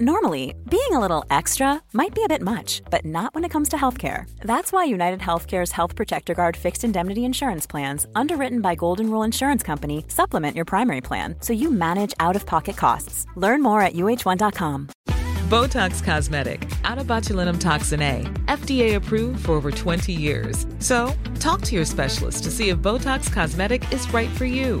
Normally, being a little extra might be a bit much, but not when it comes to healthcare. That's why United Healthcare's Health Protector Guard fixed indemnity insurance plans, underwritten by Golden Rule Insurance Company, supplement your primary plan so you manage out of pocket costs. Learn more at uh1.com. Botox Cosmetic, onabotulinumtoxinA, FDA approved for over 20 years. So, talk to your specialist to see if Botox Cosmetic is right for you.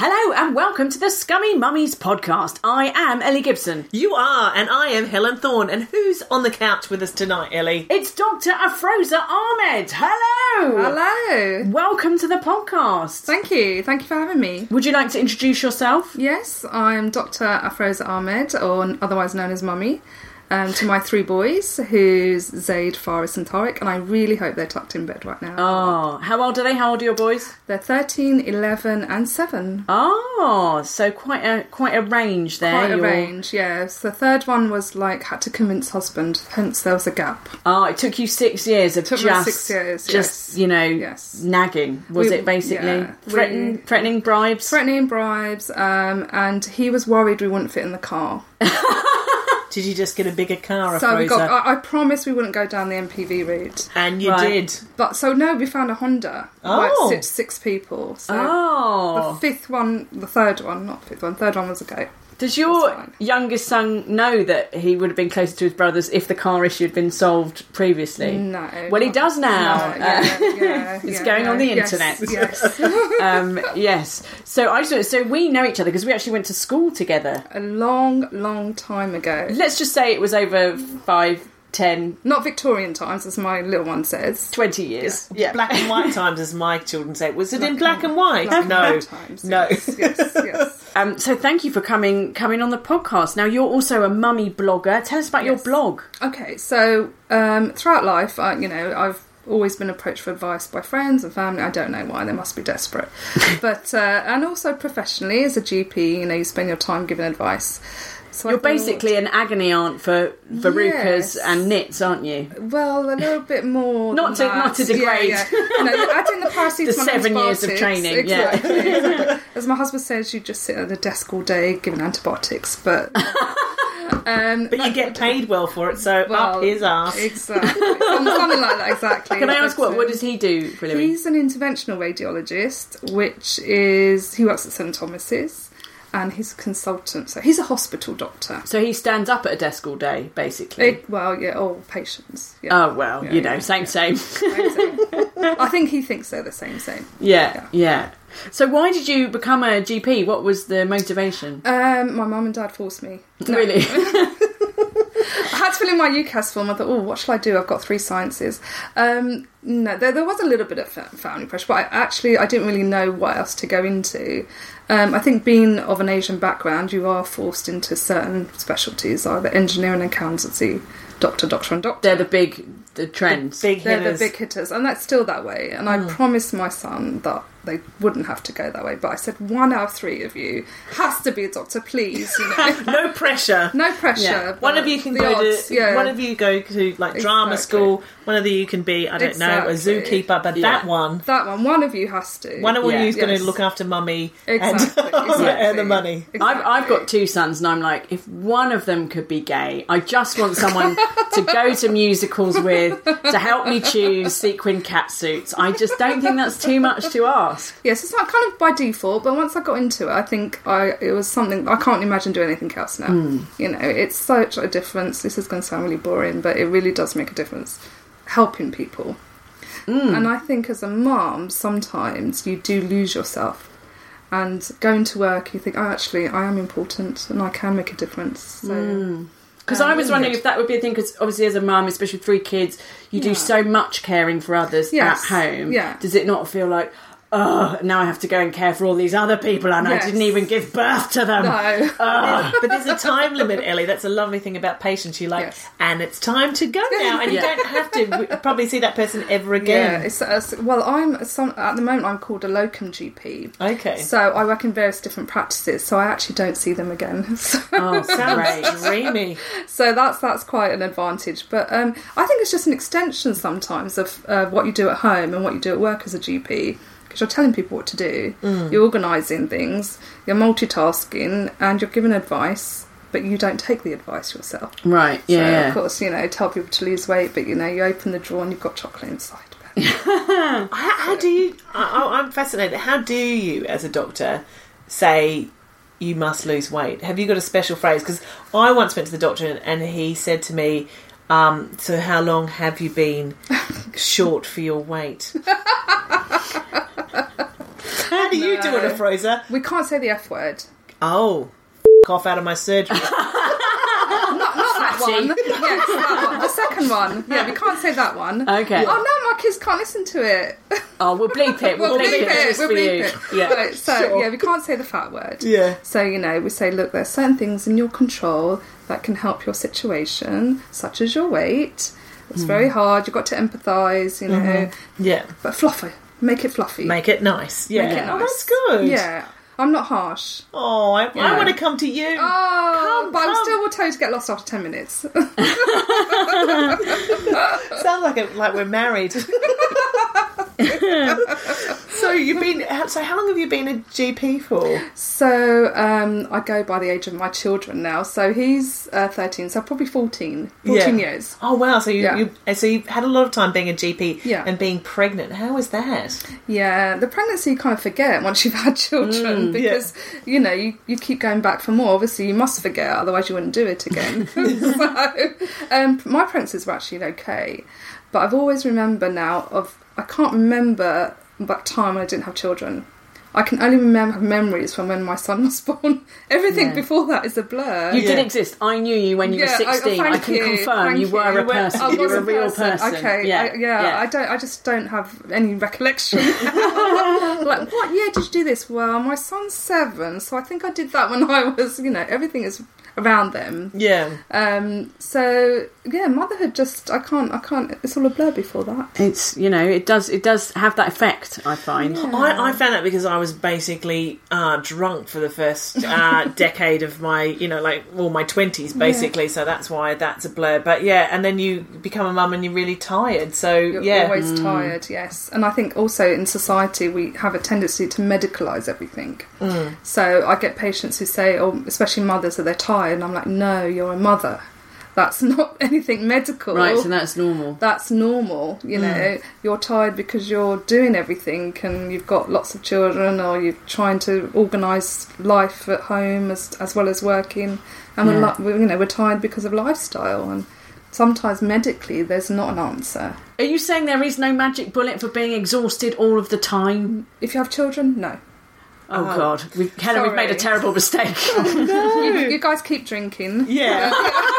Hello and welcome to the Scummy Mummies podcast. I am Ellie Gibson. You are, and I am Helen Thorne. And who's on the couch with us tonight, Ellie? It's Dr. Afrosa Ahmed. Hello. Hello. Welcome to the podcast. Thank you. Thank you for having me. Would you like to introduce yourself? Yes, I'm Dr. Afrosa Ahmed, or otherwise known as Mummy, um, to my three boys, who's Zaid, Faris, and Tariq, and I really hope they're tucked in bed right now. Oh, how old are they? How old are your boys? They're 13, 11, and 7. Oh, so quite a quite a range there. Quite a range, yes. The third one was like, had to convince husband, hence there was a gap. Oh, it took you six years of just, six years, just yes. you know, Yes. nagging. Was We- it basically yeah, threatening, we- threatening bribes? Threatening bribes, um, and he was worried we wouldn't fit in the car. Did you just get a bigger car, So we got, I, I promised we wouldn't go down the MPV route. and you Right. did. But so no, we found a Honda. Oh. six people. So oh, the fifth one, the third one, not fifth one, third one was a go. Does your youngest son know that he would have been closer to his brothers if the car issue had been solved previously? No. Well, he does now. No, yeah, yeah, It's yeah, going on the internet. Yes. um, yes. So I just, so we know each other because we actually went to school together. a long, long time ago. Let's just say it was over five, ten, Not Victorian times, as my little one says. twenty years. Yeah. Black and white times, as my children say. Was it in black and white? Black and no. white times. No. Yes, yes, yes. Um, so thank you for coming coming on the podcast. Now you're also a mummy blogger. Tell us about your blog. Okay, so um, throughout life, uh, you know, I've always been approached for advice by friends and family. I don't know why; they must be desperate. but uh, and also professionally as a GP, you know, you spend your time giving advice. So You're basically an agony aunt for verrucas Yes. and knits, aren't you? Well, a little bit more. Not to- not to degrade. Yeah, yeah. You know, you're adding the paracetamol. The seven years of training, yeah. Exactly, exactly. As my husband says, you just sit at the desk all day giving antibiotics, but. Um, But you get paid well for it, so well, up his ass. Exactly. Something like that, exactly. Can I ask what? What does he do for a living? He's an interventional radiologist, which is. He works at St Thomas's and he's a consultant. So he's a hospital doctor. So he stands up at a desk all day, basically. It, well, yeah, all patients. Yeah. oh well, Yeah, you know, yeah, same, same. Amazing. I think he thinks they're the same, same. yeah, yeah. So why did you become a GP? What was the motivation? Um, my mum and dad forced me. No. Really? Had to fill in my UCAS form. I thought, oh, what shall I do? I've got three sciences. Um, no, there, there was a little bit of family pressure, but I, actually, I didn't really know what else to go into. Um, I think being of an Asian background, you are forced into certain specialties, either engineering, accountancy, doctor, doctor, and doctor. They're the big, the trends. Big They're hitters. the big hitters, and that's still that way. And I mm. promised my son that they wouldn't have to go that way. But I said, one out of three of you has to be a doctor, please. You know, no pressure. no pressure. Yeah. One of you can go odds, to yeah. one of you go to like drama Exactly. school. One of you can be I don't know a zookeeper, but Yeah. that one, That one, one of you has to. one of Yeah. you's going Yes. to look after mummy Exactly, and exactly. earn the money. I've, I've got two sons, and I'm like, if one of them could be gay, I just want someone to go to musicals with, to help me choose sequin cat suits. I just don't think that's too much to ask. Yes, it's not kind of by default, but once I got into it, I think I it was something I can't imagine doing anything else now. Hmm. You know, it's such a difference. This is going to sound really boring, but it really does make a difference helping people. Hmm. And I think as a mom, sometimes you do lose yourself. And going to work, you think, oh, actually, I am important and I can make a difference. So, Because Um, I was wondering if that would be a thing. Because obviously, as a mum, especially with three kids, you do so much caring for others Yes, at home. yeah. Does it not feel like, oh, now I have to go and care for all these other people, and Yes. I didn't even give birth to them. No. but there's a time limit, Ellie. That's a lovely thing about patience. You like, Yes. and it's time to go now, and you don't have to probably see that person ever Yeah, again. it's, uh, well, I'm some, at the moment. I'm called a locum GP. Okay. So I work in various different practices, so I actually don't see them again. So, Oh, Sounds dreamy. so that's that's quite an advantage. But um, I think it's just an extension sometimes of uh, what you do at home and what you do at work as a GP. Because you're telling people what to do, you're organising things, you're multitasking, and you're giving advice, but you don't take the advice yourself. Right, So, yeah, yeah. of course, you know, tell people to lose weight, but you know, you open the drawer and you've got chocolate inside. How, how do you? I, I'm fascinated. How do you, as a doctor, say you must lose weight? Have you got a special phrase? Because I once went to the doctor and, and he said to me, um, "So how long have you been short for your weight?" how do you do it, Fraser? We can't say the F word. Oh, f- off out of my surgery. Not that one. yes, that one. The second one. Yeah, we can't say that one. Okay. Oh no, my kids can't listen to it. Oh, we'll bleep it. We'll, we'll bleep, bleep it, it. We'll bleep you. it. Yeah. Right, so Sure. yeah, we can't say the fat word. Yeah. So you know, we say, look, there's certain things in your control that can help your situation, such as your weight. It's hmm. very hard. You've got to empathise, you know. Mm-hmm. yeah, But fluffy, make it fluffy. make it nice. Yeah, Make it Oh, that's good. Yeah, I'm not harsh. Oh, I, I want to come to you. Oh, Come, but I come. still will tell you to get lost after ten minutes. Sounds like a, like we're married. so you've been. So how long have you been a GP for? So um, I go by the age of my children now. So he's uh, 13, so probably 14. 14 Yeah. years. Oh wow! So you, Yeah. you so you've had a lot of time being a GP Yeah. and being pregnant. How was that? Yeah, the pregnancy you kind of forget once you've had children because, you know, you, you keep going back for more. Obviously, you must forget, otherwise, you wouldn't do it again. so, um, my pregnancies were actually okay. But I've always remember now of, I can't remember that time when I didn't have children. I can only remember memories from when my son was born. Everything Yeah. before that is a blur. You Yeah. did exist. I knew you when you Yeah, were I- oh, 16. I, thank can you, confirm thank you were you. a person. I you was were a real person. Okay, Yeah. I, yeah, I don't. I just don't have any recollection. like, what year did you do this? Well, my son's seven, so I think I did that when I was, you know, everything is around them. Yeah. Um, so yeah, motherhood just I can't, I can't. It's all a blur before that. It's you know it does it does have that effect. I find. I, I found that because I was basically uh, drunk for the first uh, decade of my, you know, like all my twenties, basically. So that's why that's a blur. But yeah, and then you become a mum and you're really tired. So You're yeah, always tired, yes. And I think also in society we have a tendency to medicalise everything. Mm. So I get patients who say, or especially mothers, that they're tired, and I'm like, no, you're a mother. That's not anything medical. Right, so that's normal. that's normal. You hmm. know, you're tired because you're doing everything and you've got lots of children or you're trying to organise life at home as as well as working. And Yeah. we're, you know, we're tired because of lifestyle and sometimes medically there's not an answer. Are you saying there is no magic bullet for being exhausted all of the time? If you have children, no. Oh, uh, God, we've, Helen, we've made a terrible mistake. Oh, you, you guys keep drinking. yeah.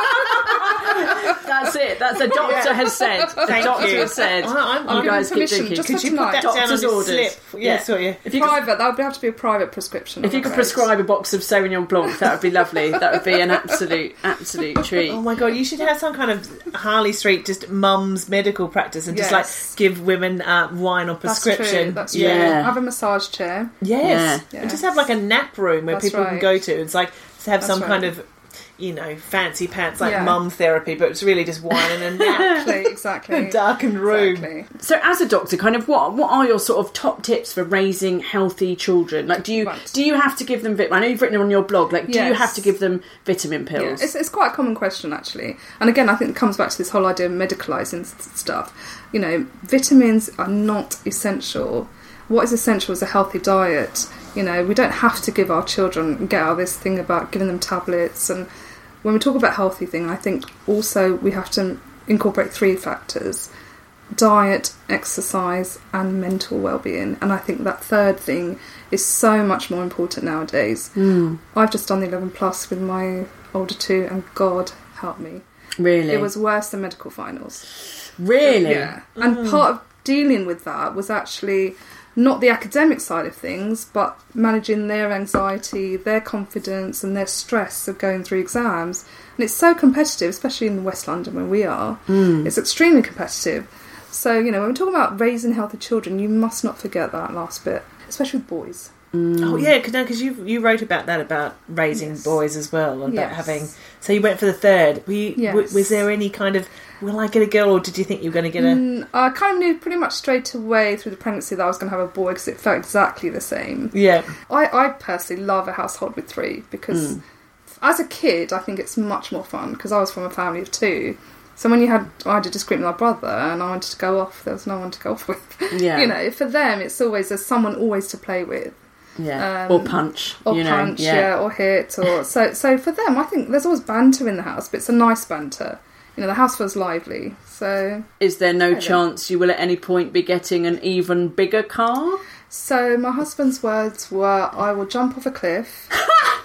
That's it. That's the doctor has said. The Thank doctor you. has said. I- I'm- you I'm guys giving keep permission drinking. just Could for you put that tonight. down on Doctor's your orders. slip? Yes, Yeah. yeah. you. If you could, Private, that would have to be a private prescription. if you I'm could afraid. prescribe a box of Sauvignon Blanc, that would be lovely. That would be an absolute, absolute treat. Oh my god, you should have some kind of Harley Street just mum's medical practice and just Yes. like give women uh, wine or That's prescription. true. That's yeah. true. Yeah. Have a massage chair. Yes. Yeah. And just have like a nap room where That's people can right. go to. It's like to have That's some kind of you know, fancy pants like Yeah. mum therapy, but it's really just wine and a nap. Exactly, exactly. a darkened room. Exactly. So, as a doctor, kind of what what are your sort of top tips for raising healthy children? Like, do you Right. do you have to give them? vit- I know you've written on your blog. Like, do you have to give them vitamin Yeah, pills? it's, it's quite a common question actually, and again, I think it comes back to this whole idea of medicalising stuff. You know, vitamins are not essential. What is essential is a healthy diet. You know, we don't have to give our children get out of this thing about giving them tablets. And when we talk about healthy thing, I think also we have to incorporate three factors: diet, exercise, and mental well-being. And I think that third thing is so much more important nowadays. Mm. I've just done the 11 plus with my older two, and God help me, really, it was worse than medical finals. really. Yeah, and mm. part of dealing with that was actually not the academic side of things, but managing their anxiety, their confidence, and their stress of going through exams. And it's so competitive, especially in West London where we are. Mm. It's extremely competitive. So, you know, when we're talking about raising healthy children, you must not forget that last bit, especially with boys. Oh yeah, because you you wrote about that about raising Yes. boys as well, about Yes. having. So you went for the third. Were you, w- was there any kind of will I get a girl, or did you think you were going to get a? Mm, I kind of knew pretty much straight away through the pregnancy that I was going to have a boy because it felt exactly the same. Yeah, I, I personally love a household with three because as a kid, I think it's much more fun because I was from a family of two. So when you had, I had a disagreement with my brother and I wanted to go off, there was no one to go off with. Yeah. you know, for them, it's always there's someone always to play with. Yeah. Um, or punch. Or you know. punch, yeah. or hit, or so. So for them, I think there's always banter in the house, but it's a nice banter. You know, the house feels lively. So, Is there no chance you will at any point be getting an even bigger car? so my husband's words were, "I will jump off a cliff."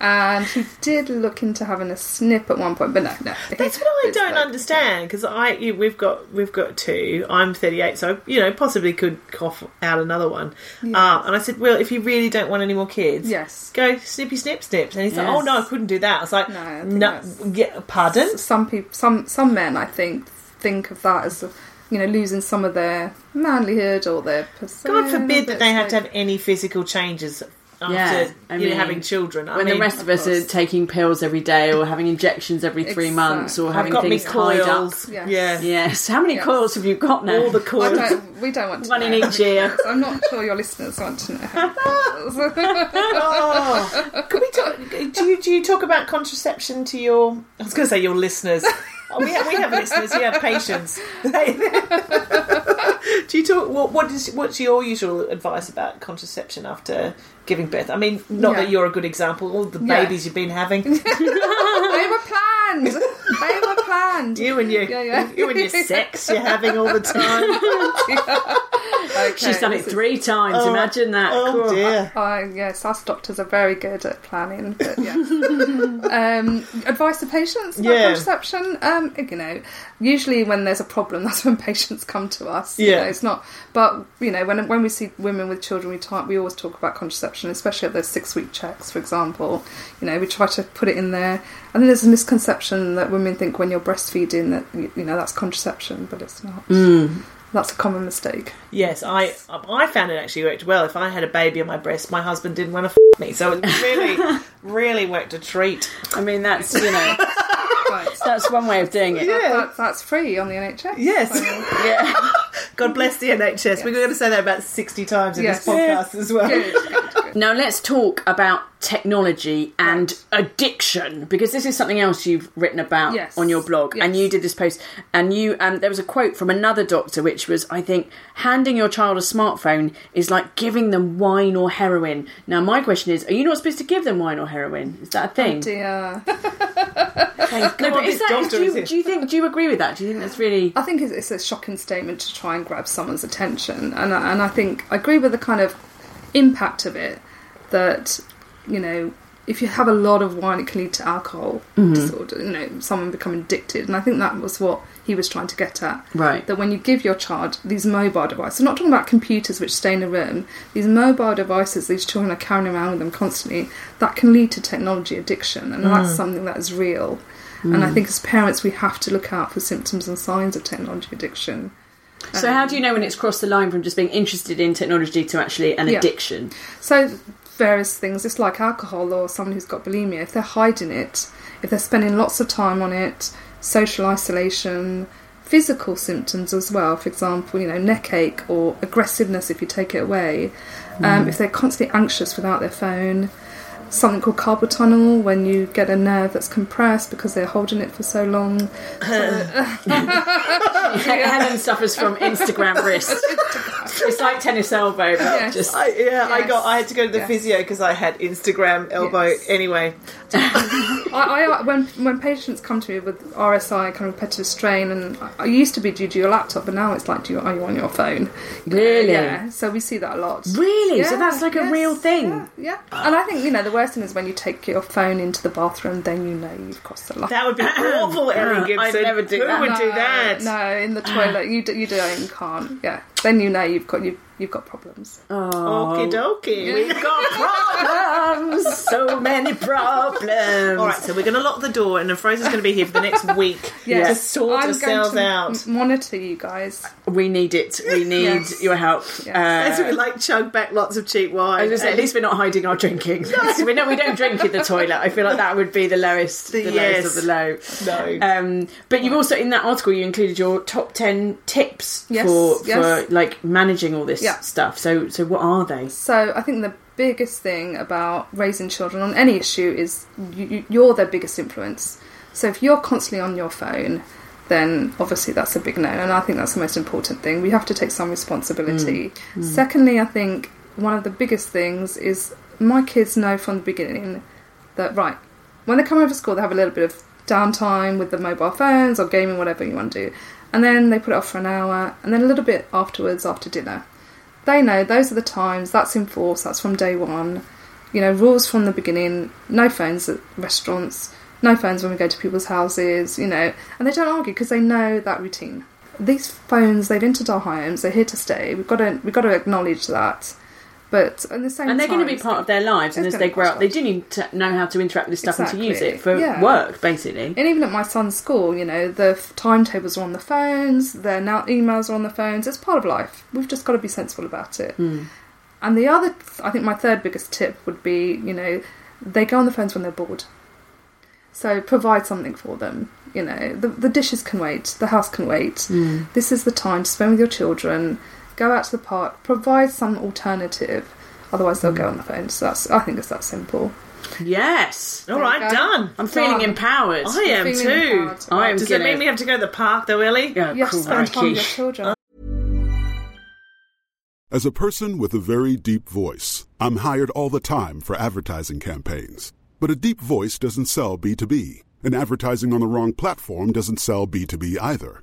and he did look into having a snip at one point, but no, no. that's what I don't like- understand because I you, we've got we've got two. I'm 38, so you know possibly could cough out another one. Uh, and I said, well, if you really don't want any more kids, Yes. go snippy snip snips. And he's like, oh no, I couldn't do that. I was like, No, no, yeah, pardon. Some people, some some men, I think, think of that as you know losing some of their manlyhood or their persona. God forbid that they have to have any physical changes after Yeah, I you know, mean, having children. I when mean, the rest of us are taking pills every day or having injections every three months or I've having got me things tied up. coils. Yes. Yeah, Yes. How many Yes. coils have you got now? all the coils. don't, we don't want to One in each ear. I'm not sure your listeners want to know. Oh, could we talk? Do you do you talk about contraception to your? I was going to say your listeners. Oh, we have we have listeners. You have patients. do you talk? What what is what's your usual advice about contraception after giving birth? I mean, not Yeah. that you're a good example. All the Yeah. babies you've been having. they were planned. They were planned. You and your Yeah, yeah. you and your sex you're having all the time. Okay, She's done it three times. Oh, Imagine that. Oh dear. Oh, yes, us doctors are very good at planning, but yeah. um, advice to patients about Yeah. contraception. Um, you know, usually when there's a problem, that's when patients come to us. you Yeah. know, it's not. But you know, when when we see women with children, we talk, we always talk about contraception, especially at those six week checks, for example. You know, we try to put it in there. I think there's a misconception that women think when you're breastfeeding that you you know that's contraception, but it's not. Mm. That's a common mistake. Yes, I I found it actually worked well. If I had a baby on my breast, my husband didn't want to f- me, so it really, really worked a treat. I mean, that's you know, Right. that's one way of doing it. Yeah. That, that's free on the NHS. Yes. Yeah. God bless the NHS. We're going to say that about sixty times in Yes. this podcast as well. Good, good, good. Now let's talk about technology and addiction because this is something else you've written about Yes. on your blog and you did this post and you um, there was a quote from another doctor which was I think handing your child a smartphone is like giving them wine or heroin. Now my question is are you not supposed to give them wine or heroin? Is that a thing? Dear. Thank no, but is do, you, do you think do you agree with that? Do you think that's really I think it's, it's a shocking statement to try and grab someone's attention, and I- and I think I agree with the kind of impact of it. That you know, if you have a lot of wine, it can lead to alcohol mm-hmm. disorder. You know, someone becoming addicted, and I think that was what he was trying to get at. Right. That when you give your child these mobile devices, I'm not talking about computers which stay in a room. These mobile devices, these children are carrying around with them constantly. That can lead to technology addiction, and that's mm. something that is real. And I mm. think as parents, we have to look out for symptoms and signs of technology addiction. So how do you know when it's crossed the line from just being interested in technology to actually an Yeah. addiction? So various things, just like alcohol or someone who's got bulimia. If they're hiding it, if they're spending lots of time on it, social isolation, physical symptoms as well. For example, you know, neck ache or aggressiveness if you take it away. Um, if they're constantly anxious without their phone. Something called carpal tunnel when you get a nerve that's compressed because they're holding it for so long. Helen suffers from Instagram wrist. it's like tennis elbow, but Yes. just I, yeah, I got. I had to go to the Yes. physio because I had Instagram elbow. Yes. Anyway, I, I when when patients come to me with RSI kind of repetitive strain, and I- I used to be due to your laptop, but now it's like, do you, are you on your phone? Really? Yeah. So we see that a lot. Really? So that's like a real thing? Yeah, yeah. And I think you know the worst thing is when you take your phone into the bathroom, then you know you've crossed the line. that would be awful, Erin I'd Gibson. never do Who that. would do that? No, in the toilet, you do, you don't, you can't. Yeah, then you know you've got you, you've got problems. Okie dokie. We've got problems, so many problems. All right, so we're going to lock the door, and then Fraser's going to be here for the next week to Yes, sort I'm ourselves going to out. m- monitor you guys. We need it. We need Yes. your help. As Uh, we like chug back lots of cheap I wine. was gonna say, at least we're not hiding our drinking. we don't. We don't drink in the toilet. I feel like that would be the lowest, the Yes. lowest of the low. no. Um, but you've also in that article you included your top ten tips Yes, for yes. for like managing all this Yeah. stuff. So so what are they? So I think the biggest thing about raising children on any issue is you, you- you're their biggest influence. So if you're constantly on your phone, then obviously that's a big no, and I think that's the most important thing. We have to take some responsibility. Mm. Mm. Secondly, I think one of the biggest things is my kids know from the beginning that right when they come over to school, they have a little bit of downtime with the mobile phones or gaming, whatever you want to do, and then they put it off for an hour, and then a little bit afterwards after dinner they know those are the times that's enforced, that's from day one. You know rules from the beginning no phones at restaurants no phones when we go to people's houses you know and they don't argue because they know that routine. These phones they've entered our homes they're here to stay we've got to we've got to acknowledge that but at the same And they're time going to be part of their lives, and as they grow up, they do need to know how to interact with this stuff and to use it for Yeah. work, basically. And even at my son's school, you know, the f- timetables are on the phones, their now emails are on the phones. It's part of life. We've just got to be sensible about it. Hmm. And the other, I think, my third biggest tip would be, you know, they go on the phones when they're bored. So provide something for them. You know, the, the dishes can wait, the house can wait. Hmm. This is the time to spend with your children. Go out to the park. Provide some alternative. Otherwise, they'll go hmm. on the phone. So that's, I think it's that simple. Yes, All right, go. done. I'm feeling Done. empowered. I am feeling too. empowered. I am Does gonna- it mean we have to go to the park though, Ellie? Yeah, You have to spend time with your crikey. children. As a person with a very deep voice, I'm hired all the time for advertising campaigns. But a deep voice doesn't sell B2B, and advertising on the wrong platform doesn't sell B2B either.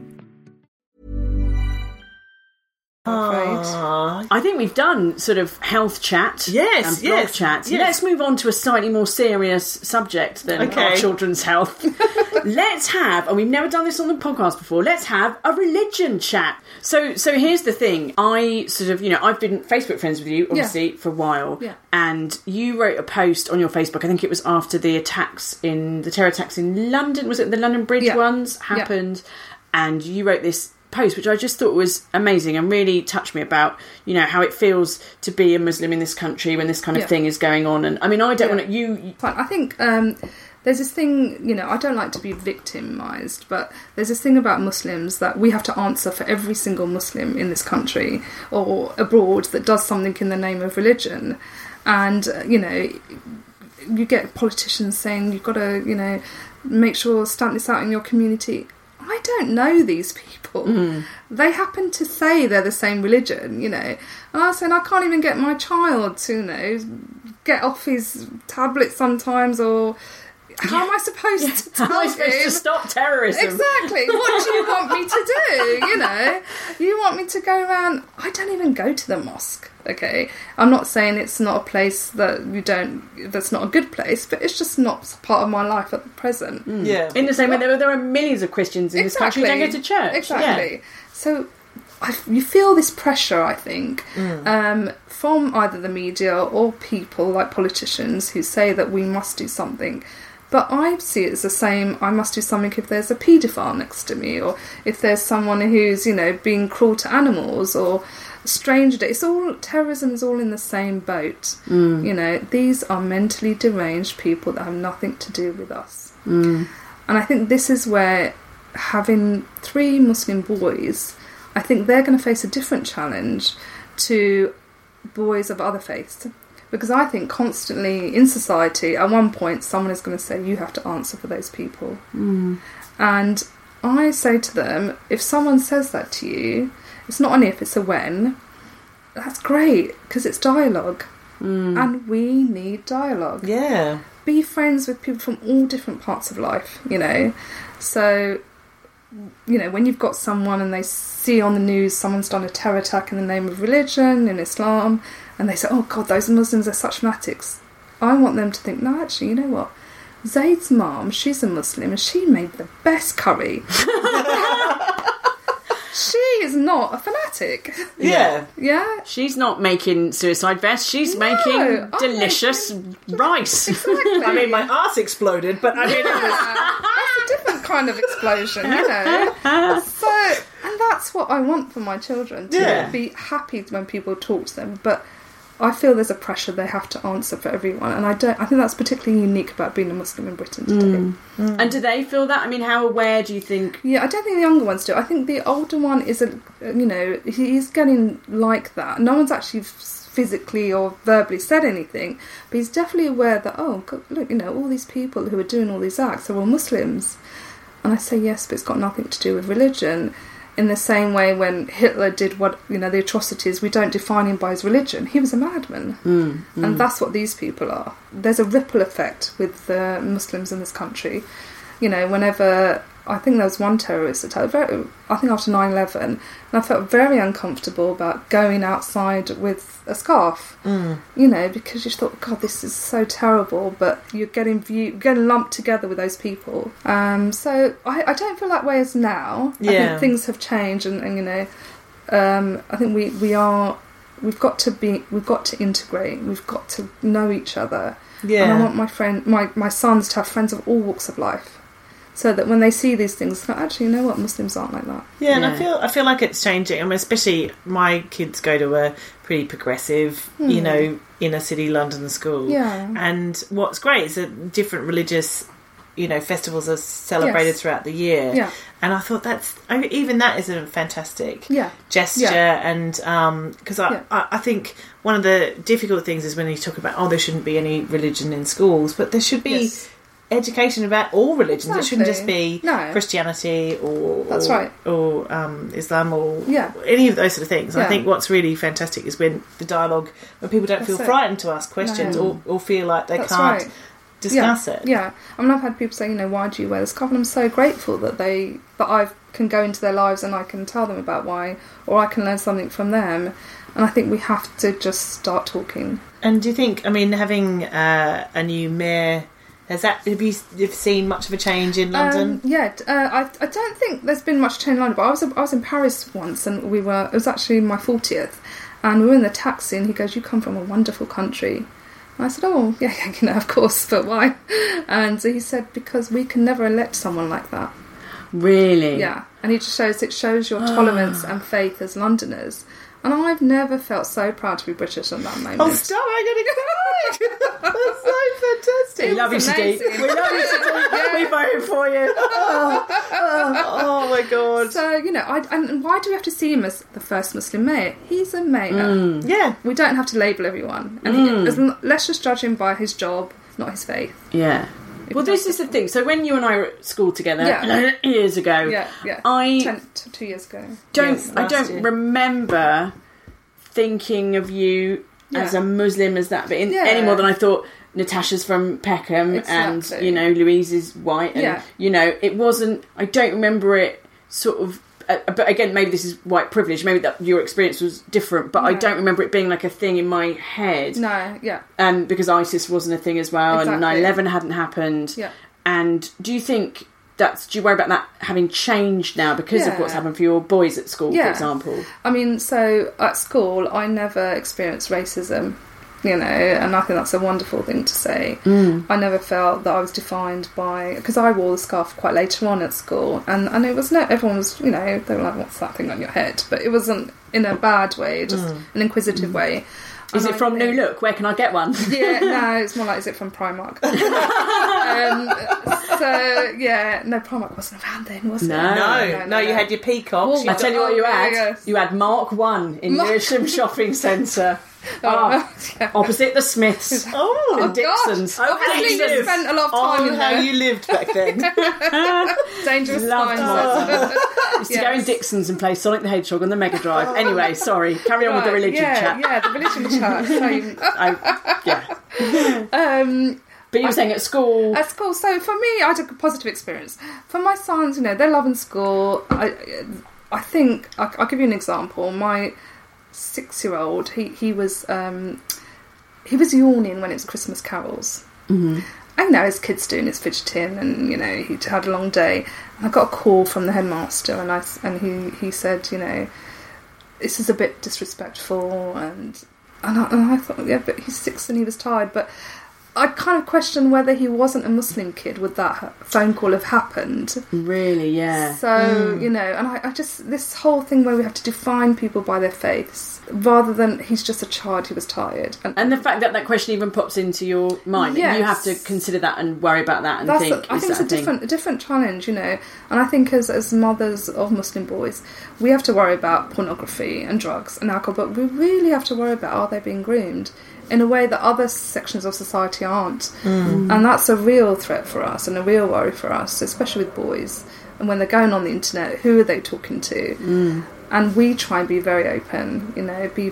I think we've done sort of health chat, Yes, and blog yes, chat. yes. Let's move on to a slightly more serious subject than Okay. our children's health. let's have, and we've never done this on the podcast before. Let's have a religion chat. So, so here's the thing. I sort of, you know, I've been Facebook friends with you obviously for a while, Yeah. and you wrote a post on your Facebook. I think it was after the attacks in the terror attacks in London. Was it the London Bridge Yeah. ones Yeah. happened? And you wrote this post which I just thought was amazing and really touched me about you know how it feels to be a Muslim in this country when this kind of Yeah. thing is going on and I mean I don't Yeah. want to you Fine. I think um, there's this thing, you know, I don't like to be victimised, but there's this thing about Muslims that we have to answer for every single Muslim in this country or abroad that does something in the name of religion. And, uh, you know, you get politicians saying you've got to, you know, make sure stamp this out in your community. I don't know these people. Hmm. They happen to say they're the same religion, you know. And I saying I can't even get my child to, you know, get off his tablet sometimes or how am I supposed to tell How am I supposed him? to stop terrorism? Exactly. What do you want me to do? You know, you want me to go around. I don't even go to the mosque. Okay, I'm not saying it's not a place that you don't. That's not a good place, but it's just not part of my life at the present. Yeah. In the same way, there are, there are millions of Christians in this country who don't go to church. Exactly. So I, you feel this pressure, I think, Mm. um, from either the media or people like politicians who say that we must do something. But I see it as the same. I must do something if there's a paedophile next to me, or if there's someone who's, you know, being cruel to animals, or stranger. It's all terrorism is all in the same boat. Mm. You know, these are mentally deranged people that have nothing to do with us. Mm. And I think this is where having three Muslim boys, I think they're going to face a different challenge to boys of other faiths. Because I think constantly in society, at one point, someone is going to say, You have to answer for those people. Mm. And I say to them, If someone says that to you, it's not an if, it's a when. That's great because it's dialogue. Mm. And we need dialogue Yeah. be friends with people from all different parts of life, you know. So, you know, when you've got someone and they see on the news someone's done a terror attack in the name of religion in Islam, and they say, oh God, those Muslims are such fanatics. I want them to think, no, actually, you know what? Zaid's mom, she's a Muslim, and she made the best curry. she is not a fanatic. Yeah. Yeah? She's not making suicide vests. She's No, making I'm delicious rice. Exactly. I mean, my arse exploded, but I mean, it was. that's a different kind of explosion, you know. So, and that's what I want for my children to Yeah. be happy when people talk to them. But I feel there's a pressure they have to answer for everyone, and I don't. I think that's particularly unique about being a Muslim in Britain today. Mm. Mm. and do they feel that? I mean, how aware do you think? Yeah, I don't think the younger ones do. I think the older one is a, uh, you know, he's getting like that. No one's actually physically or verbally said anything, but he's definitely aware that oh, God, look, you know, all these people who are doing all these acts are all Muslims. And I say yes, but it's got nothing to do with religion. In the same way, when Hitler did what you know the atrocities, we don't define him by his religion. He was a madman, mm, and mm. that's what these people are. There's a ripple effect with the Muslims in this country. You know, whenever I think there was one terrorist attack, very, I think after 9-11, and I felt very uncomfortable about going outside with a scarf. You know, because you thought, God, this is so terrible, but you're getting view, getting lumped together with those people. Um, so I, I don't feel that way as now. I Yeah. think things have changed, and, and you know, um, I think we, we are we've got to be we've got to integrate. We've got to know each other. And I want my friend, my, my sons to have friends of all walks of life, so that when they see these things, they're like, actually, you know what, Muslims aren't like that. Yeah, and I feel I feel like it's changing. I mean, especially my kids go to a pretty progressive, you know, inner city London school. Hmm. Yeah. And what's great is that different religious, you know, festivals are celebrated Yes. throughout the year. Yeah. And I thought that's I mean, even that is a fantastic Yeah. gesture. Yeah. And because I, Yeah. I I think one of the difficult things is when you talk about oh there shouldn't be any religion in schools, but there should be. Yes. Education about all religions. It shouldn't just be No. Christianity or That's or- right. or um, Islam or Yeah. any of those sort of things. I think what's really fantastic is when the dialogue, when people don't feel it. frightened to ask questions No. or, or feel like they That's can't right. discuss yeah. it. Yeah, I mean, I've had people say, you know, why do you wear this scarf? And I'm so grateful that they that I can go into their lives and I can tell them about why, or I can learn something from them. And I think we have to just start talking. And do you think, I mean, having uh, a new mayor, has that, have you you've seen much of a change in London? Um, yeah, uh, I, I don't think there's been much change in London, but I was I was in Paris once, and we were it was actually my fortieth, and we were in the taxi, and he goes, "You come from a wonderful country." And I said, "Oh, yeah, yeah, you know, of course, but why?" And he said, "Because we can never elect someone like that." Really? Yeah, and it just shows it shows your tolerance and faith as Londoners. And I've never felt so proud to be British in that moment. Oh, stop! I'm going to cry. That's so fantastic. We love you, It's Sadiq. We love you, Sadiq. We voted for you. Oh, oh my god. So you know, I, and why do we have to see him as the first Muslim mayor? He's a mayor. Mm. Yeah. We don't have to label everyone, and he, mm. as, let's just judge him by his job, not his faith. Yeah. Well, this is the thing. So when you and I were at school together Yeah. years ago, Yeah, yeah. I Ten, t- two years ago. don't Yes, I last don't year. remember thinking of you as Yeah. a Muslim as that, but in, Yeah. any more than I thought Natasha's from Peckham and Exactly. you know Louise is white, and Yeah. you know it wasn't. I don't remember it sort of. Uh, but again, maybe this is white privilege. Maybe that your experience was different, but I don't remember it being like a thing in my head. No, yeah. um, because ISIS wasn't a thing as well, and Exactly. 9 11 hadn't happened. Yeah. And do you think that's, do you worry about that having changed now because of what's happened for your boys at school, for example? I mean, so at school, I never experienced racism, you know, and I think that's a wonderful thing to say. Mm. I never felt that I was defined by because I wore the scarf quite later on at school, and and it was no everyone was you know they were like what's that thing on your head, but it wasn't in a bad way, just an inquisitive way. Mm. Is And it I from New Look? Where can I get one? yeah, no, it's more like is it from Primark? um, so yeah, no, Primark wasn't around then, was No. it? No, no, you had your peacocks. Well, you I tell you what, you Oh, had. yes. You had Mark One in Mark- Lewisham Shopping Centre, Ah, opposite the Smiths. Oh, and Dixon's. God. Obviously, you spent a lot of time oh, in how there. you lived back then. Dangerous Loved times. Used to go in Dixon's and play Sonic the Hedgehog on the Mega Drive. Anyway, sorry. Carry on with the religion yeah, chat. Yeah, the religion chat. Same. I, yeah. Um, But you were saying at school. at school, so for me, I had a positive experience. For my sons, you know, they're loving school. I, I think I, I'll give you an example. My six-year-old, he he was um, he was yawning when it was Christmas carols. Mm-hmm. I know his kid's doing his fidgeting, and you know he'd had a long day. And I got a call from the headmaster, and I and he he said, you know, this is a bit disrespectful, and and I, and I thought, yeah, but he's six and he was tired, but. I kind of question whether he wasn't a Muslim kid would that phone call have happened. Really, yeah. So hmm. you know, and I, I just this whole thing where we have to define people by their faiths rather than he's just a child who was tired. And, And the fact that that question even pops into your mind, Yes. you have to consider that and worry about that and that's think, I is think it's a a different a different challenge, you know. And I think as as mothers of Muslim boys, we have to worry about pornography and drugs and alcohol, but we really have to worry about are they being groomed in a way that other sections of society aren't. Mm. And that's a real threat for us and a real worry for us, especially with boys. And when they're going on the internet, who are they talking to? Mm. And we try and be very open, you know, be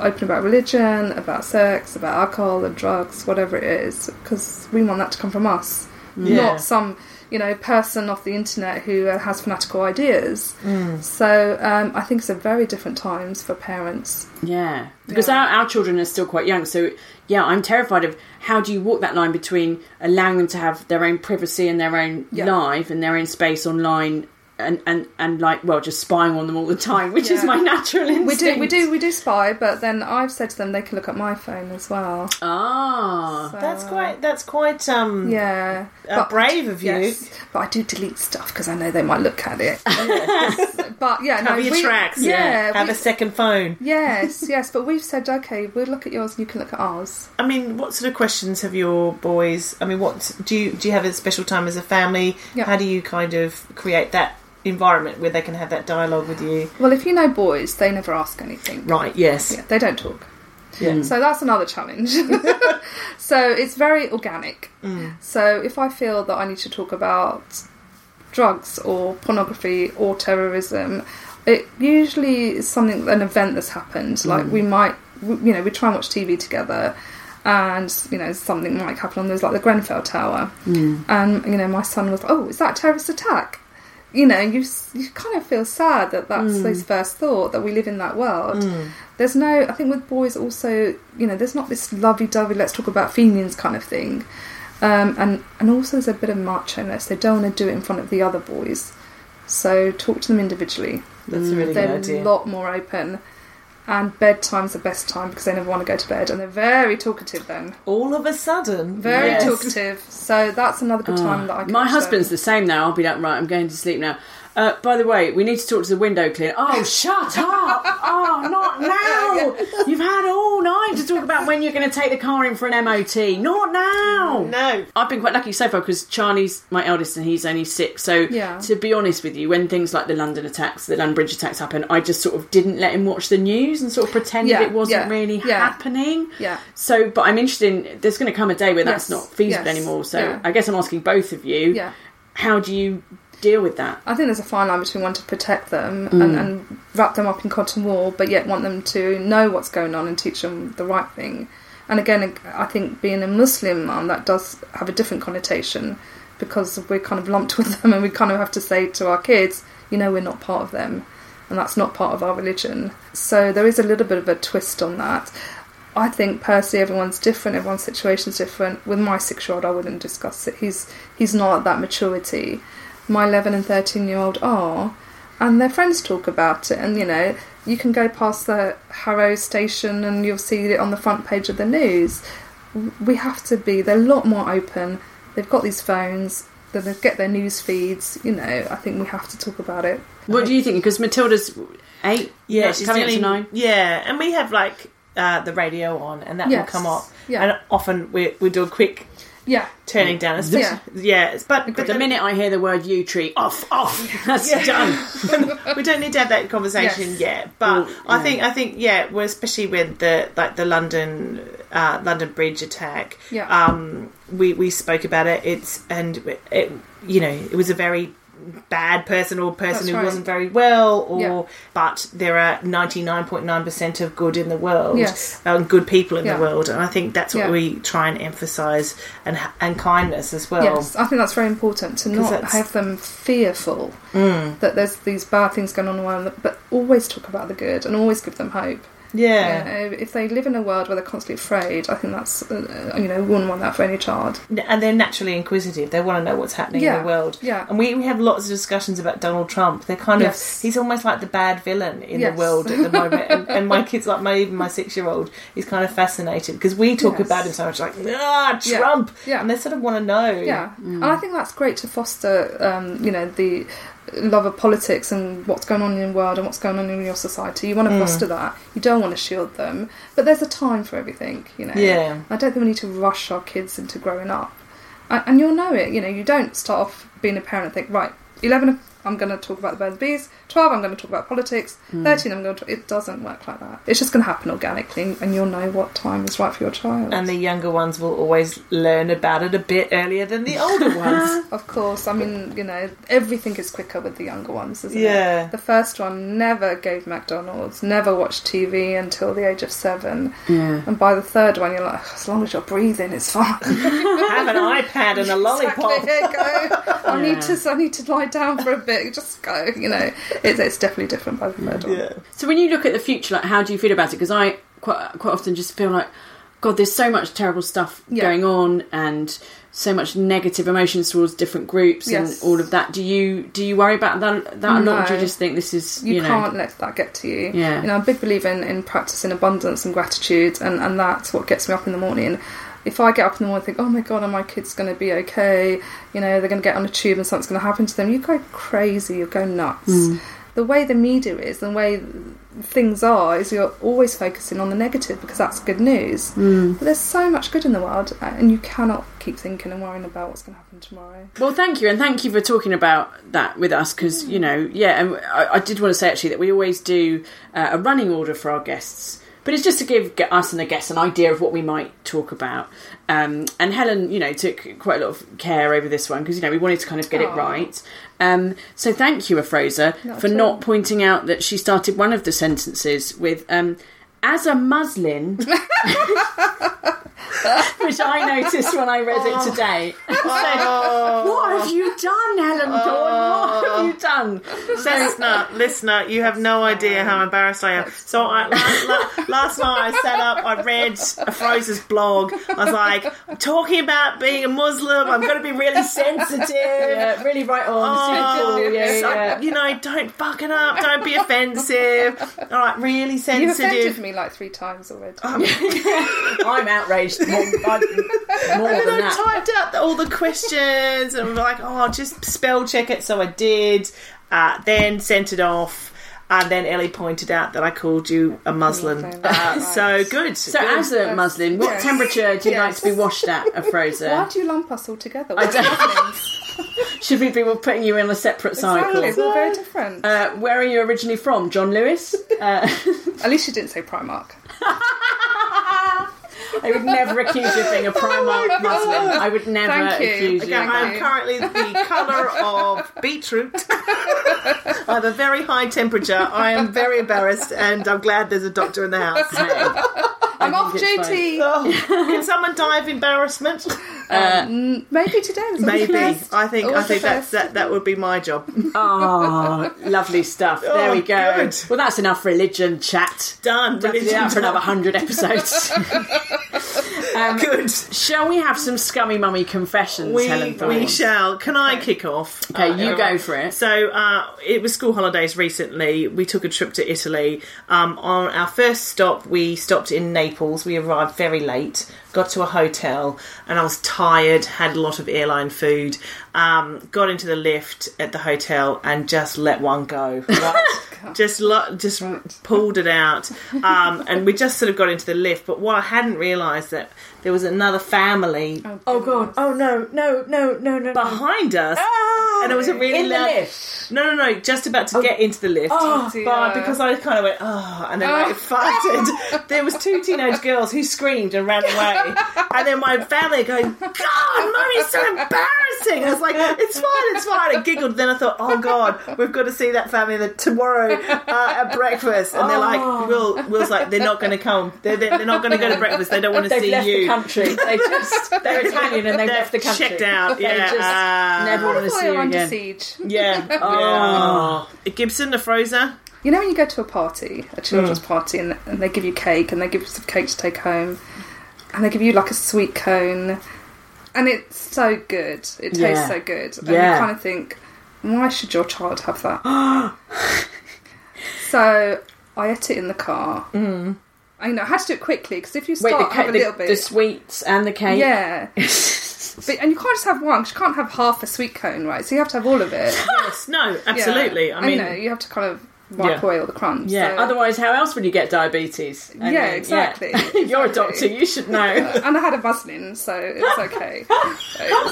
open about religion, about sex, about alcohol and drugs, whatever it is, because we want that to come from us, Yeah. not some, you know, person off the internet who uh, has fanatical ideas. So um, I think it's a very different times for parents. Yeah, because Yeah. Our, our children are still quite young, so yeah, I'm terrified of how do you walk that line between allowing them to have their own privacy and their own Yeah. life and their own space online, and and and like well, just spying on them all the time, which is my natural instinct. We do, we do, we do spy, but then I've said to them they can look at my phone as well. Ah, So, That's quite. That's quite. Um, Yeah, Uh, brave of you. Yes, but I do delete stuff because I know they might look at it. but yeah, Cover no, your we- tracks. Yeah, Have we- a second phone. yes, yes. But we've said okay, we'll look at yours and you can look at ours. I mean, what sort of questions have your boys? I mean, what do you do? You have a special time as a family? Yeah. How do you kind of create that environment where they can have that dialogue with you? Well, if you know boys, they never ask anything. Right. Yes. Yeah, they don't talk. Yeah. Hmm. So that's another challenge. so it's very organic. Mm. So if I feel that I need to talk about drugs or pornography or terrorism, it usually is something, an event that's happened. Mm. Like we might, you know, we try and watch TV together. And you know something might happen on those like the Grenfell Tower, mm. and you know my son was, oh, is that a terrorist attack? You know, you you kind of feel sad that that's his first thought that we live in that world. There's no, I think with boys also, you know, there's not this lovey-dovey let's talk about feelings kind of thing, um, and and also there's a bit of macho-ness. They don't want to do it in front of the other boys, so talk to them individually. That's a really good They're idea. a lot more open. And bedtime's the best time because they never want to go to bed, and they're very talkative then. All of a sudden, Very yes. talkative. So that's another good time that I. Ah. my husband's them. the same now. I'll be like, right, I'm going to sleep now. Uh, by the way, we need to talk to the window cleaner. Oh, shut up! Oh, not now! You've had all night to talk about when you're going to take the car in for an MOT. Not now. No. I've been quite lucky so far because Charlie's my eldest and he's only six. So, Yeah. to be honest with you, when things like the London attacks, the London Bridge attacks happen, I just sort of didn't let him watch the news and sort of pretend Yeah, it wasn't yeah, really happening. Yeah. So, but I'm interested in, there's going to come a day where that's Yes, not feasible yes, anymore. So. I guess I'm asking both of you, Yeah. how do you deal with that? I think there's a fine line between wanting to protect them Mm. and, and wrap them up in cotton wool, but yet want them to know what's going on and teach them the right thing. And again, I think being a Muslim mum, that does have a different connotation because we're kind of lumped with them and we kind of have to say to our kids, you know, we're not part of them and that's not part of our religion. So there is a little bit of a twist on that. I think personally everyone's different, everyone's situation's different. With my six year old I wouldn't discuss it. He's he's not at that maturity. My eleven and thirteen year old are and their friends talk about it and you know, you can go past the Harrow station and you'll see it on the front page of the news. We have to be they're a lot more open. They've got these phones, they get their news feeds, you know, I think we have to talk about it. What do you think? Because Matilda's eight, Yeah, she's she's coming up to nine. Yeah, and we have like uh, the radio on, and that will come up. Yeah. And often we we do a quick Yeah. turning down. Especially, yeah. it's- but, but The minute I hear the word "you tree," off, off, that's done. we don't need to have that conversation Yes. yet. But Well, I yeah. think I think yeah, well, especially with the like the London uh, London Bridge attack. Yeah. Um, we we spoke about it. It's and it you know it was a very bad person or person That's who right. wasn't very well or Yeah. but there are 99.9% of good in the world Yes. and good people in Yeah. the world and i think that's what Yeah. we try and emphasize and and kindness as well Yes, I think that's very important to not that's- have them fearful Mm. that there's these bad things going on in the world, but always talk about the good and always give them hope. Yeah You know, if they live in a world where they're constantly afraid, I think that's uh, you know wouldn't want that for any child. and they're naturally inquisitive. They want to know what's happening in the world. yeah. And we, we have lots of discussions about Donald Trump. They're kind Yes. of he's almost like the bad villain in Yes. the world at the moment. and, and my kids, like my even my six year old, is kind of fascinated because we talk Yes. about him so much, like ah Trump, Yeah. and they sort of want to know. Yeah, and I think that's great to foster um, you know the love of politics and what's going on in the world and what's going on in your society. You want to mm. foster that. You don't want to shield them, but there's a time for everything. You know. Yeah. I don't think we need to rush our kids into growing up. And, and you'll know it. You know, you don't start off being a parent and think, right, 11, I'm going to talk about the birds and bees. 12, I'm going to talk about politics. Hmm. 13, I'm going to. Talk, It doesn't work like that. It's just going to happen organically, and you'll know what time is right for your child. And the younger ones will always learn about it a bit earlier than the older ones. Of course, I mean, you know, everything is quicker with the younger ones, isn't Yeah. it? The first one never gave McDonald's, never watched TV until the age of seven. Yeah. And by the third one, you're like, as long as you're breathing, it's fine. have an iPad and a lollipop. Exactly, there you go. I Yeah. need to, I need to lie down for a bit. Just go. You know, it's, it's definitely different by the third one. So when you look at the future, like how do you feel about it? Because I quite quite often just feel like, God, there's so much terrible stuff Yeah. going on, and so much negative emotions towards different groups Yes. and all of that. Do you do you worry about that that a lot? Or do you just think this is you, you, know? can't let that get to you. Yeah. You know, I'm a big believer in, in practicing abundance and gratitude, and, and that's what gets me up in the morning. If I get up in the morning and think, oh my god, are my kids going to be okay? You know, they're going to get on a tube and something's going to happen to them, you go crazy, you go nuts. Hmm. The way the media is, the way things are, is you're always focusing on the negative because that's good news. Hmm. But there's so much good in the world, uh, and you cannot keep thinking and worrying about what's going to happen tomorrow. Well, thank you, and thank you for talking about that with us because you know, yeah, and I, I did want to say actually that we always do uh, a running order for our guests, but it's just to give us and the guests an idea of what we might talk about. Um, and Helen, you know, took quite a lot of care over this one because you know we wanted to kind of get it right. Um, so thank you, Afrosa, Not for all. not pointing out that she started one of the sentences with. Um, as a muslin, which I noticed when I read it today. Oh. I said, oh. "What have you done, Helen Thorne? What have oh. you done?" So listener, listener, you have no idea how embarrassed I am. So I, last, last night I sat up, I read a Afrosa's blog. I was like, talking about being a Muslim, I'm going to be really sensitive. yeah, really right on. Oh. Yeah, so, yeah. you know, don't fuck it up. Don't be offensive. All right, really sensitive. You've offended me like three times already. Um, I'm outraged more, I'm- more And than then I that. typed out all the questions and I was like, oh, just spell check it. So I did. Uh, then sent it off. and then Ellie pointed out that I called you a muslin. Uh, so good. So, good. as a muslin, what yes. temperature do you like to be washed at, A frozen. Why do you lump us all together? I don't- Should we be putting you in a separate cycle? Exactly, we're very different. Uh, where are you originally from? John Lewis? Uh, At least you didn't say Primark. I would never accuse you of being a oh Primark Muslim. I would never Thank you. accuse you. Okay, Thank I'm you. currently the colour of beetroot. I have a very high temperature. I am very embarrassed, and I'm glad there's a doctor in the house. I'm off duty. Oh, can someone die of embarrassment? Um, uh, maybe today. was Maybe. I think. I think that's that. That would be my job. Oh, lovely stuff. Oh, there we Oh, go. good. Well, that's enough religion chat. Done. We'll have to do that for another hundred episodes. Good. Shall we have some scummy mummy confessions, We, Helen Thorne? we shall. Can I kick off? Okay, Uh, you go for it. So uh, it was school holidays recently. We took a trip to Italy. Um, on our first stop, we stopped in Naples. We arrived very late. Got to a hotel, and I was tired. Had a lot of airline food. Um, got into the lift at the hotel and just let one go. Right? just lo- just pulled it out, um, and we just sort of got into the lift. But what I hadn't realised that there was another family Oh god! Oh no! No! No! No! No! behind us, and it was a really in the lift. No, no, no, just about to get into the lift. Oh, but because I kind of went, oh, and then like Oh. farted. There was two teenage girls who screamed and ran away, and then my family going, God, mummy's so embarrassing. I was like, it's fine, it's fine. I giggled. Then I thought, oh God, we've got to see that family the, tomorrow uh, at breakfast. And they're like, Will, Will's like, they're not going to come. They're, they're, they're not going to go to breakfast. They don't want to They've see left you. the country. They just they're Italian and they've They've left the country. checked out, They yeah, just uh, never want to see are you under again. siege? Yeah. oh. Gibson, the Afrosa. You know when you go to a party, a children's party, and, and they give you cake, and they give you some cake to take home, and they give you like a sweet cone, and it's so good. It tastes Yeah. so good, and Yeah. you kind of think, why should your child have that? so I ate it in the car. Mm. I know I had to do it quickly because if you Wait, start the, have a little the, bit, the sweets and the cake. yeah. But, and you can't just have one. 'cause you can't have half a sweet cone, right? So you have to have all of it. Yes, no, absolutely. I mean, know you have to kind of wipe Yeah. the crumbs. Yeah. so- Otherwise, how else would you get diabetes? I Yeah, mean, exactly, You're a doctor. You should know. and I had a muslin, so it's okay.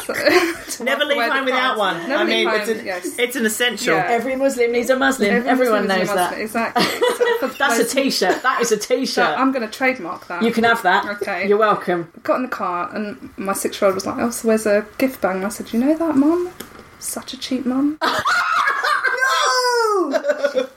So- uh, never leave home without one. Never I mean, it's an, yes. it's an essential. Yeah. Every Muslim needs a Muslim. Every Everyone Muslim knows that. Exactly. So That's a T-shirt. That is a T-shirt. I'm going to trademark that. you can have that. Okay. You're welcome. Got in the car, and my six-year-old was like, "Oh, so where's a gift bag?" And I said, "You know that, Mum? Such a cheap mum."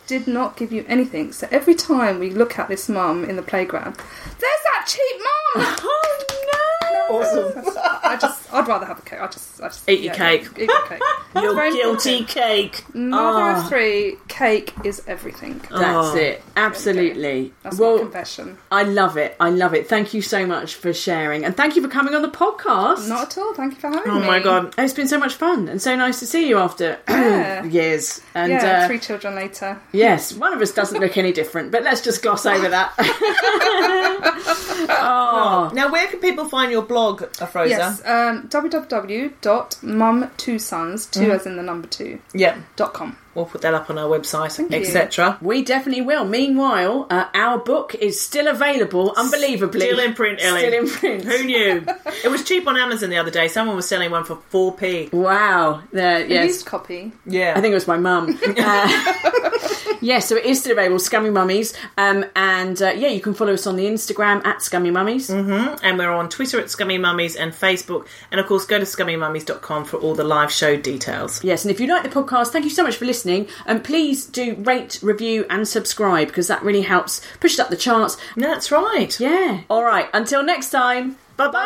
Did not give you anything. So every time we look at this mum in the playground, there's that cheap mum. Oh no! Awesome. I just, I'd rather have a cake. I just, I just Eat your cake. Eat your cake. Your guilty important. cake. Mother Ah. of three, cake is everything. That's Oh. it. Absolutely. That's my well, confession. I love it. I love it. Thank you so much for sharing, and thank you for coming on the podcast. Not at all. Thank you for having Oh me. Oh my god. It's been so much fun and so nice to see you after Yeah. years. And yeah, uh, three children later. yes, one of us doesn't look any different, but let's just gloss over that. oh, Now, where can people find your blog, Afrosa? Yes, um, www.mum2sons, 2 as in the number 2, Yeah, dot com. we'll put that up on our website, you. etc. we definitely will. Meanwhile, uh, our book is still available, unbelievably. Still in print, Ellie. Still in print. Who knew? it was cheap on Amazon the other day. Someone was selling one for 4p. Wow. There, A yes. used copy. Yeah. I think it was my mum. Uh, yes, so it is still available, Scummy Mummies. Um, and uh, yeah, you can follow us on the Instagram at Scummy Mummies. and we're on Twitter at Scummy Mummies and Facebook. And of course, go to scummymummies.com for all the live show details. Yes, and if you like the podcast, thank you so much for listening. And please do rate, review, and subscribe because that really helps push it up the charts. That's right. Yeah. All right. Until next time. Bye bye.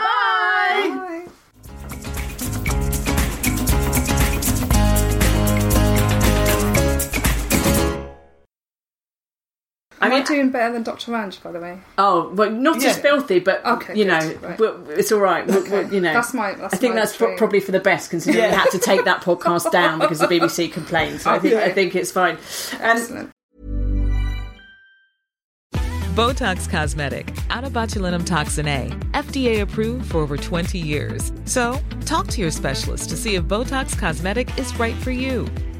Bye. I Am mean, I doing better than Dr. Ranj, by the way? oh, well, not as filthy, but Okay, you good, know, right. we'll- it's all right. We'll- we'll- you know, That's my- that's I think my that's pro- probably for the best, considering we had to take that podcast down because the BBC complained. So I think I think it's fine. Um, Botox Cosmetic, onabotulinumtoxinA, FDA approved for over 20 years. So, talk to your specialist to see if Botox Cosmetic is right for you.